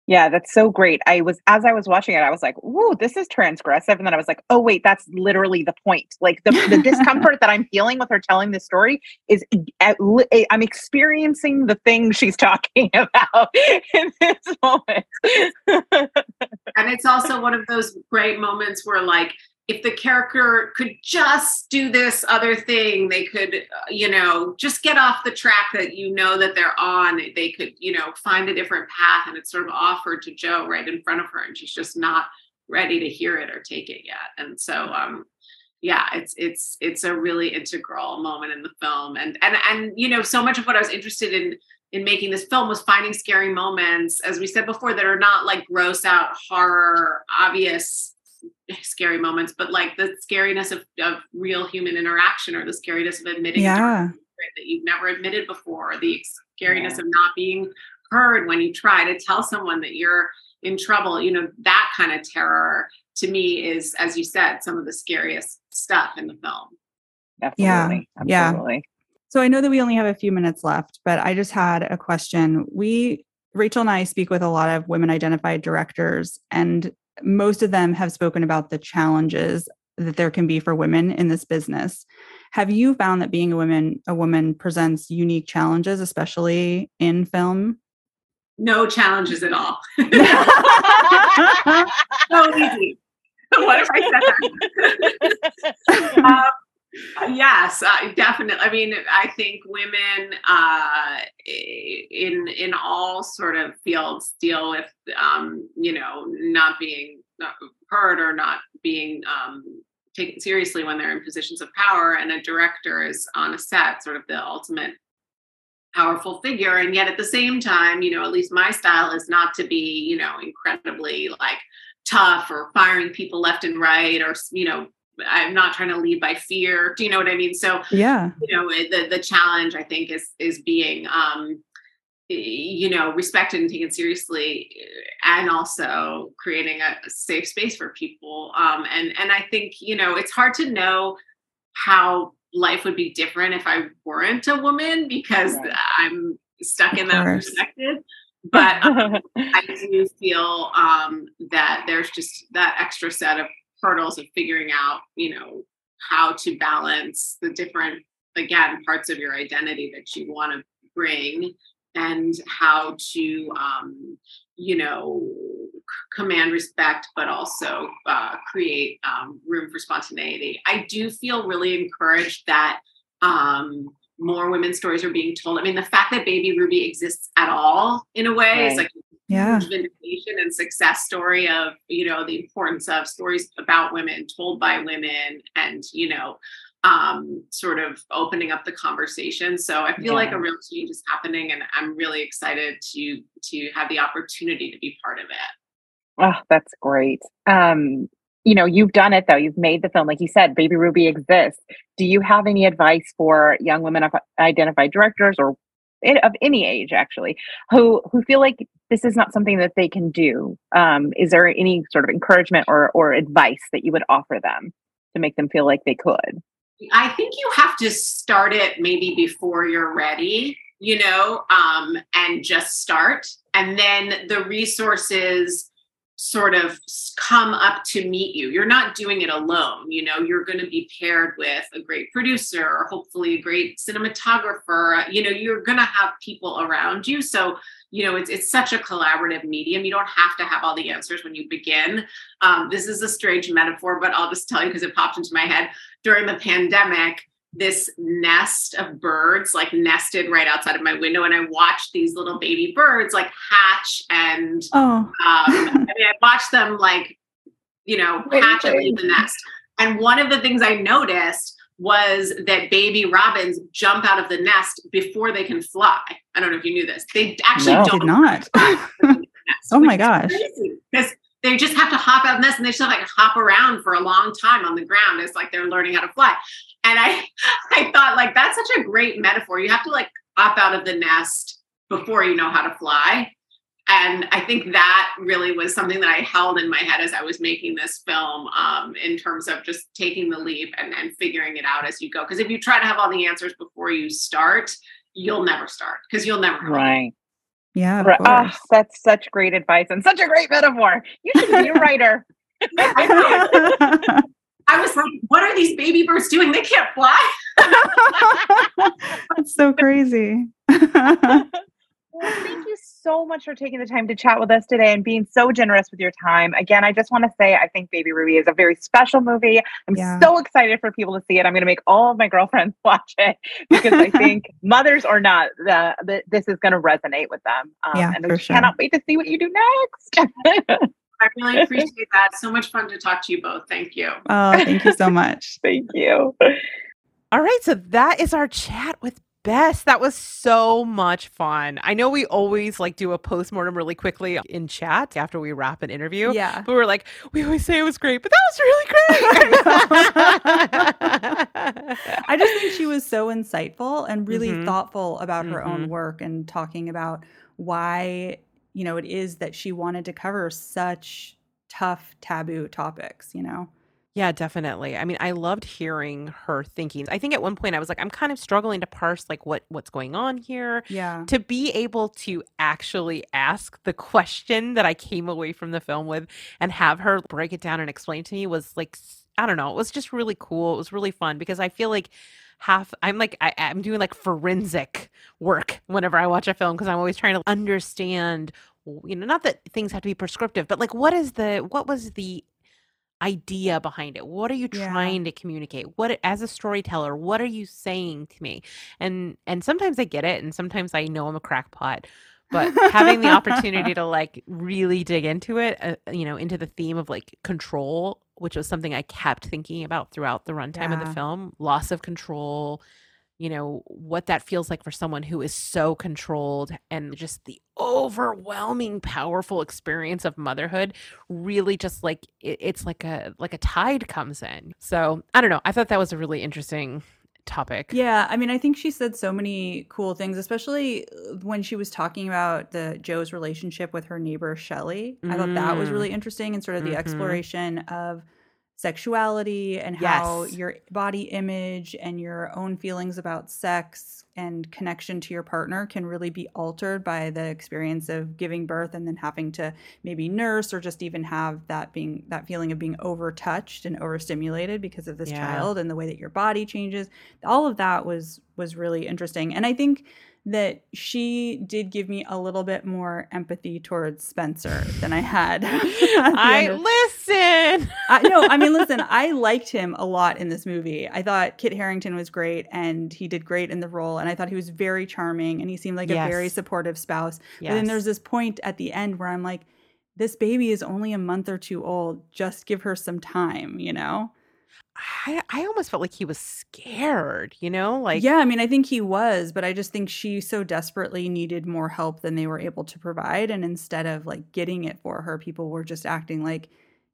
Yeah, that's so great. I was as I was watching it, I was like, "Ooh, this is transgressive," and then I was like, "Oh wait, that's literally the point. Like the, the [LAUGHS] discomfort that I'm feeling with her telling this story is at, eh, I'm experiencing the thing she's talking [LAUGHS] about in this moment." and it's also one of those great moments where, like, if the character could just do this other thing they could uh, you know just get off the track that you know that they're on. They could you know find a different path and it's sort of offered to jo right in front of her and she's just not ready to hear it or take it yet. And so um yeah it's it's it's a really integral moment in the film. And and and you know so much of what i was interested in in making this film was finding scary moments as we said before that are not like gross out horror obvious scary moments, but like the scariness of, of real human interaction or the scariness of admitting yeah. that you've never admitted before, or the scariness yeah. of not being heard when you try to tell someone that you're in trouble. You know, that kind of terror to me is, as you said, some of the scariest stuff in the film. Absolutely. Yeah. Absolutely. Yeah. So I know that we only have a few minutes left, but I just had a question. We Rachel and I speak with a lot of women identified directors, and most of them have spoken about the challenges that there can be for women in this business. Have you found that being a woman a woman presents unique challenges, especially in film? No challenges at all. [LAUGHS] [LAUGHS] so easy. what if I said that? [LAUGHS] um, yes, uh, definitely. I mean, I think women uh, in in all sort of fields deal with, um, you know, not being heard or not being um, taken seriously when they're in positions of power. And a director is on a set, sort of the ultimate powerful figure. And yet, at the same time, you know, at least my style is not to be, you know, incredibly like tough or firing people left and right or you know I'm not trying to lead by fear. Do you know what I mean? So yeah, you know, the the challenge I think is is being um you know respected and taken seriously and also creating a, safe space for people um and and i think you know it's hard to know how life would be different if i weren't a woman because right. i'm stuck in that perspective [LAUGHS] but um, i do feel um that there's just that extra set of hurdles of figuring out, you know, how to balance the different, again, parts of your identity that you want to bring and how to, um, you know, command respect, but also uh, create um, room for spontaneity. I do feel really encouraged that um, more women's stories are being told. I mean, the fact that Baby Ruby exists at all in a way right. is like yeah. Vindication and success story of you know the importance of stories about women told by women and you know um, sort of opening up the conversation. So i feel yeah. like a real change is happening and i'm really excited to to have the opportunity to be part of it. Oh that's great. Um you know you've done it though. You've made the film. Like you said baby ruby exists. Do you have any advice for young women of identified directors or of any age actually who who feel like this is not something that they can do um, is there any sort of encouragement or or advice that you would offer them to make them feel like they could i think you have to start it maybe before you're ready you know um, and just start and then the resources sort of come up to meet you. You're not doing it alone. You know, you're going to be paired with a great producer or hopefully a great cinematographer. You know, you're going to have people around you. So, you know, it's, it's such a collaborative medium. You don't have to have all the answers when you begin. Um, this is a strange metaphor, but I'll just tell you because it popped into my head during the pandemic this nest of birds like nested right outside of my window and i watched these little baby birds like hatch and oh. um, i mean i watched them like you know hatch and leave the nest and one of the things i noticed was that baby robins jump out of the nest before they can fly i don't know if you knew this they actually no, don't did not [LAUGHS] nest, oh my gosh because they just have to hop out of the nest and they just have like hop around for a long time on the ground. It's like they're learning how to fly. And I, [LAUGHS] I thought like that's such a great metaphor. You have to like hop out of the nest before you know how to fly. And I think that really was something that I held in my head as I was making this film, um, in terms of just taking the leap and, and figuring it out as you go. Because if you try to have all the answers before you start, you'll never start because you'll never. Right. Yeah. Right. Oh, that's such great advice and such a great metaphor. You should be a [LAUGHS] writer. I was like, what are these baby birds doing? They can't fly. [LAUGHS] [LAUGHS] That's so crazy. Well, thank you so much for taking the time to chat with us today and being so generous with your time. Again, I just want to say I think Baby Ruby is a very special movie. I'm yeah. so excited for people to see it. I'm going to make all of my girlfriends [LAUGHS] watch it because I think [LAUGHS] mothers or not, the, the, this is going to resonate with them. Um, yeah, and we sure. cannot wait to see what you do next. I really [LAUGHS] appreciate that. So much fun to talk to you both. Thank you. Oh, thank you so much. thank you. All right, so that is our chat with Bess. That was so much fun. I know we always like do a postmortem really quickly in chat after we wrap an interview. Yeah. But we're like, we always say it was great, but that was really great. [LAUGHS] [LAUGHS] I just think she was so insightful and really mm-hmm. thoughtful about mm-hmm. her own mm-hmm. work and talking about why, you know, it is that she wanted to cover such tough taboo topics, you know? Yeah, definitely. I mean, I loved hearing her thinking. I think at one point I was like, I'm kind of struggling to parse like what what's going on here. Yeah. To be able to actually ask the question that I came away from the film with and have her break it down and explain to me was like I don't know, it was just really cool. It was really fun because I feel like half I'm like I, I'm doing like forensic work whenever I watch a film because I'm always trying to understand you know not that things have to be prescriptive but like what is the what was the idea behind it. What are you Yeah. trying to communicate? What as a storyteller what are you saying to me? And and sometimes i get it and sometimes i know i'm a crackpot but having the opportunity [LAUGHS] to like really dig into it uh, you know into the theme of like control which was something i kept thinking about throughout the runtime of the film loss of control you know what that feels like for someone who is so controlled and just the overwhelming powerful experience of motherhood really just like it, it's like a like a tide comes in so i don't know i thought that was a really interesting topic Yeah, I mean, I think she said so many cool things, especially uh, when she was talking about the Jo's relationship with her neighbor Shelley. I thought that was Mm. really interesting and sort of the Mhm. exploration of sexuality and how your body image and your own feelings about sex and connection to your partner can really be altered by the experience of giving birth and then having to maybe nurse or just even have that being that feeling of being overtouched and overstimulated because of this Yeah. child and the way that your body changes. All of that was was really interesting. And i think that she did give me a little bit more empathy towards spencer than i had [LAUGHS] i of- listen [LAUGHS] I, no, I mean, [LAUGHS] listen, I liked him a lot in this movie. I thought Kit Harington was great and he did great in the role. And I thought he was very charming and he seemed like a very supportive spouse. But then there's this point at the end where I'm like, this baby is only a month or two old. Just give her some time, you know? I, I almost felt like he was scared you know like yeah, I mean, I think he was, but I just think she so desperately needed more help than they were able to provide. And instead of like getting it for her, people were just acting like,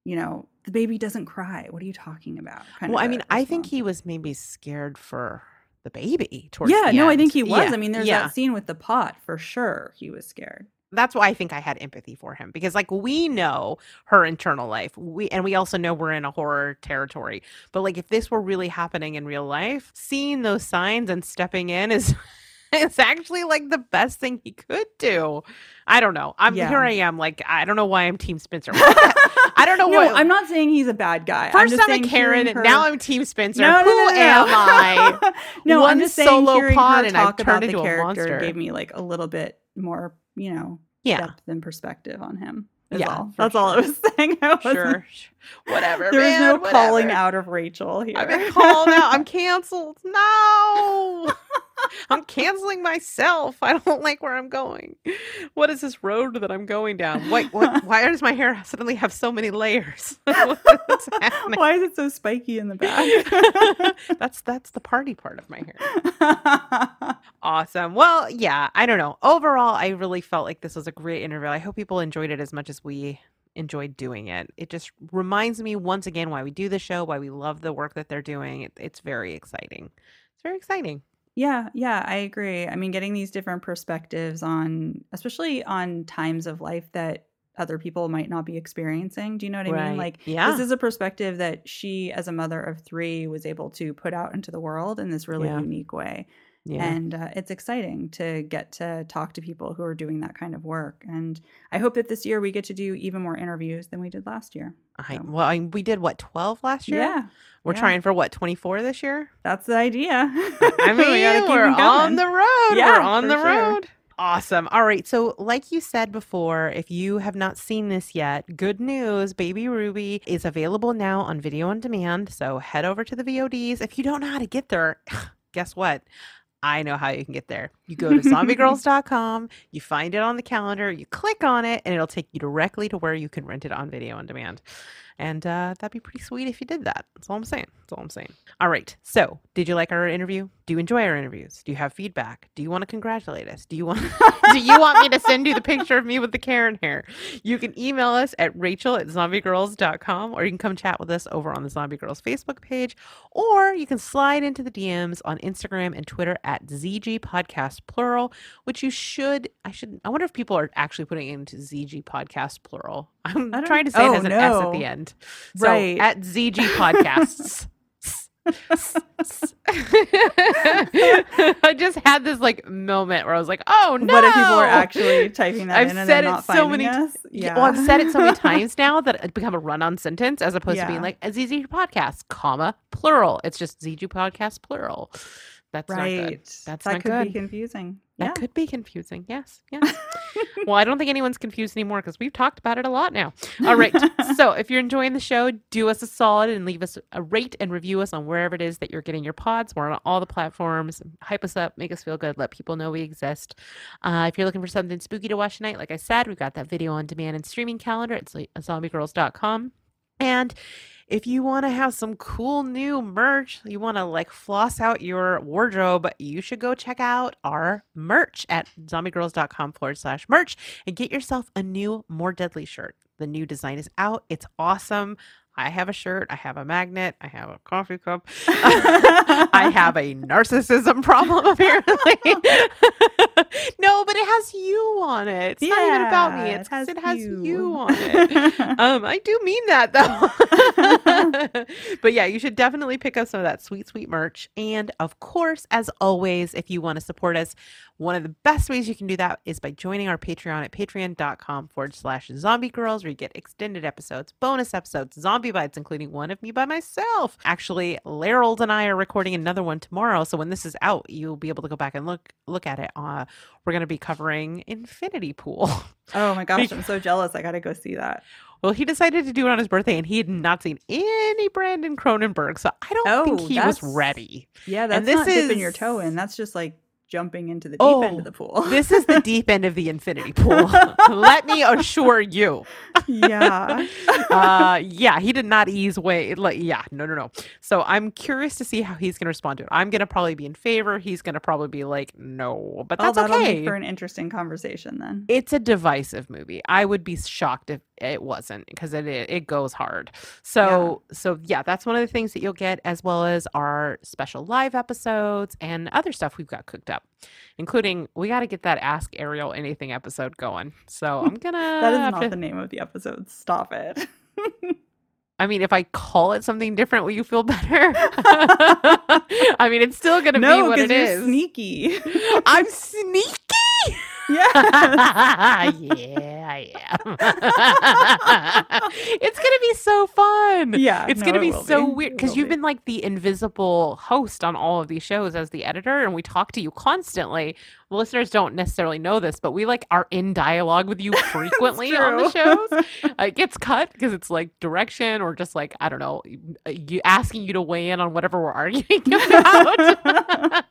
you know, the baby doesn't cry. What are you talking about? Kind well i mean i think he was maybe scared for the baby towards yeah, no, I think he was. Yeah, I mean, there's yeah. that scene with the pot for sure. He was scared. That's why I think I had empathy for him because like we know her internal life. We and we also know we're in a horror territory. But like if this were really happening in real life, seeing those signs and stepping in is [LAUGHS] it's actually like the best thing he could do. I don't know. I'm Yeah. here I am like I don't know why I'm team Spencer. [LAUGHS] I don't know no, what I'm not saying he's a bad guy. I'm First just I'm a Karen and now I'm team Spencer. No, no, Who am I? [LAUGHS] no, One I'm just saying solo hearing pod and I've about turned into a monster. gave me like a little bit more, you know, Yeah. depth and perspective on him. Yeah, all. that's all I was [LAUGHS] saying. I Sure. Whatever. There was man, no calling out of Rachel here. I've been called out. [LAUGHS] I'm canceled. No. [LAUGHS] [LAUGHS] I'm canceling myself. I don't like where I'm going. What is this road that I'm going down? Why, what, [LAUGHS] why does my hair suddenly have so many layers? [LAUGHS] Why is it so spiky in the back? that's that's the party part of my hair. Awesome. Well, yeah, I don't know. Overall, I really felt like this was a great interview. I hope people enjoyed it as much as we enjoyed doing it. It just reminds me once again why we do the show, why we love the work that they're doing. It, it's very exciting. It's very exciting. Yeah, yeah, I agree. I mean, getting these different perspectives on, especially on times of life that other people might not be experiencing. Do you know what I Right. mean? Like, Yeah. this is a perspective that she, as a mother of three, was able to put out into the world in this really Yeah. unique way. Yeah. And uh, it's exciting to get to talk to people who are doing that kind of work. And I hope that this year we get to do even more interviews than we did last year. I, so- well, I, we did what, 12 last year? Yeah, We're yeah. trying for what, 24 this year? that's the idea. I mean, [LAUGHS] We gotta keep we're 'em on the road. Yeah, we're on the sure. road. Awesome. All right. So, like you said before, if you have not seen this yet, good news Baby Ruby is available now on video on demand. So, head over to the VODs. If you don't know how to get there, [SIGHS] guess what? I know how you can get there. You go to [LAUGHS] zombiegrrlz.com, you find it on the calendar, you click on it, and it'll take you directly to where you can rent it on video on demand. And uh, that'd be pretty sweet if you did that. That's all I'm saying. That's all I'm saying. All right. So, did you like our interview? Do you enjoy our interviews? Do you have feedback? Do you want to congratulate us? Do you want [LAUGHS] Do you want me to send you the picture of me with the Karen hair? You can email us at rachel at zombiegrrlz.com or you can come chat with us over on the Zombie Grrlz Facebook page or you can slide into the DMs on Instagram and Twitter at ZG Podcast Plural, which you should I should I wonder if people are actually putting into ZG Podcast Plural. I'm trying to say oh, it as an S at the end. So Right. at ZG Podcasts. [LAUGHS] [LAUGHS] I just had this like moment where I was like, "Oh no!" What if people are actually typing that I've in and said it not so many us? Yeah. Well, I've said it so many [LAUGHS] times now that it's become a run-on sentence as opposed to being like a ZG podcast, comma plural. It's just ZG podcast plural. That's not good. right. That's that not could good. be confusing. That Yeah. could be confusing. Yes. [LAUGHS] Yes. well, I don't think anyone's confused anymore because we've talked about it a lot now. All right. [LAUGHS] so if you're enjoying the show, do us a solid and leave us a rate and review us on wherever it is that you're getting your pods. We're on all the platforms. Hype us up, make us feel good, let people know we exist. Uh, if you're looking for something spooky to watch tonight, like I said, we've got that video on demand and streaming calendar. Like zombiegrrlz.com. And if you want to have some cool new merch, you want to like floss out your wardrobe, you should go check out our merch at zombiegrrlz.com forward slash merch and get yourself a new, more deadly shirt. The new design is out. It's awesome. I have a shirt. I have a magnet. I have a coffee cup. [LAUGHS] I have a [LAUGHS] narcissism problem, [LAUGHS] apparently. [LAUGHS] no, but it has you on it. It's not even about me. Yeah, It's it has it has you. you on [LAUGHS] it. Um, I do mean that though. [LAUGHS] but yeah, you should definitely pick up some of that sweet, sweet merch. And of course, as always, if you want to support us, one of the best ways you can do that is by joining our Patreon at patreon.com forward slash zombie grrlz, where you get extended episodes, bonus episodes, zombie bites, including one of me by myself. Actually, Larold and I are recording another one tomorrow. So when this is out, you'll be able to go back and look look at it. Uh, we're gonna be covering Infinity Pool. [LAUGHS] oh my gosh, [LAUGHS] I'm so jealous. I got to go see that. Well, he decided to do it on his birthday, and he had not seen any Brandon Cronenberg, so I don't think Oh, he was ready. Yeah, that's this not dipping your toe in. That's just like jumping into the deep end Oh, of the pool. This is the deep end of the infinity [LAUGHS] pool. Let me assure you. yeah. [LAUGHS] Uh, yeah, he did not ease way. Like, yeah, no, no, no. So I'm curious to see how he's going to respond to it. I'm going to probably be in favor. He's going to probably be like, no, but oh, that's that'll okay. make for an interesting conversation then. it's a divisive movie. I would be shocked if it wasn't because it it it goes hard. So so yeah, that's one of the things that you'll get as well as our special live episodes and other stuff we've got cooked up, including we got to get that Ask Ariel Anything episode going. So [LAUGHS] I'm gonna. That is not to- the name of the episode. Stop it. [LAUGHS] I mean, if I call it something different, will you feel better? [LAUGHS] I mean, it's still gonna be what it you're is. sneaky. I'm sneaky. yeah. yeah, I am. it's gonna be so fun. Yeah, it's no, gonna be so be. weird because you've be. been like the invisible host on all of these shows as the editor, and we talk to you constantly. Listeners don't necessarily know this, but we like are in dialogue with you [LAUGHS] frequently on the shows. [LAUGHS] Uh, it gets cut because it's like direction or just like I don't know, you asking you to weigh in on whatever we're arguing [LAUGHS] about.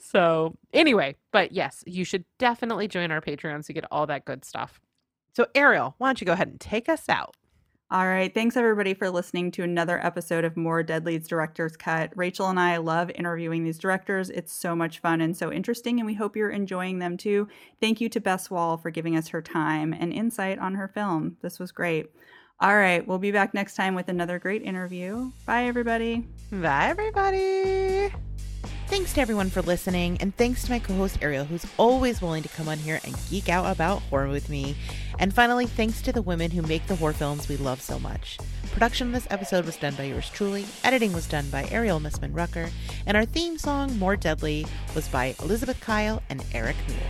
so anyway, but yes, you should definitely join our Patreon so you get all that good stuff. So Ariel, why don't you go ahead and take us out? All right. Thanks, everybody, for listening to another episode of More Deadly's Director's Cut. Rachel and I love interviewing these directors. It's so much fun and so interesting, and we hope you're enjoying them too. Thank you to Bess Wohl for giving us her time and insight on her film. This was great. All right. We'll be back next time with another great interview. Bye, everybody. Bye, everybody. Thanks to everyone for listening, and thanks to my co host Ariel, who's always willing to come on here and geek out about horror with me. And finally, thanks to the women who make the horror films we love so much. Production of this episode was done by yours truly, editing was done by Ariel Missman Rucker, and our theme song, More Deadly, was by Elizabeth Kyle and Eric Mule.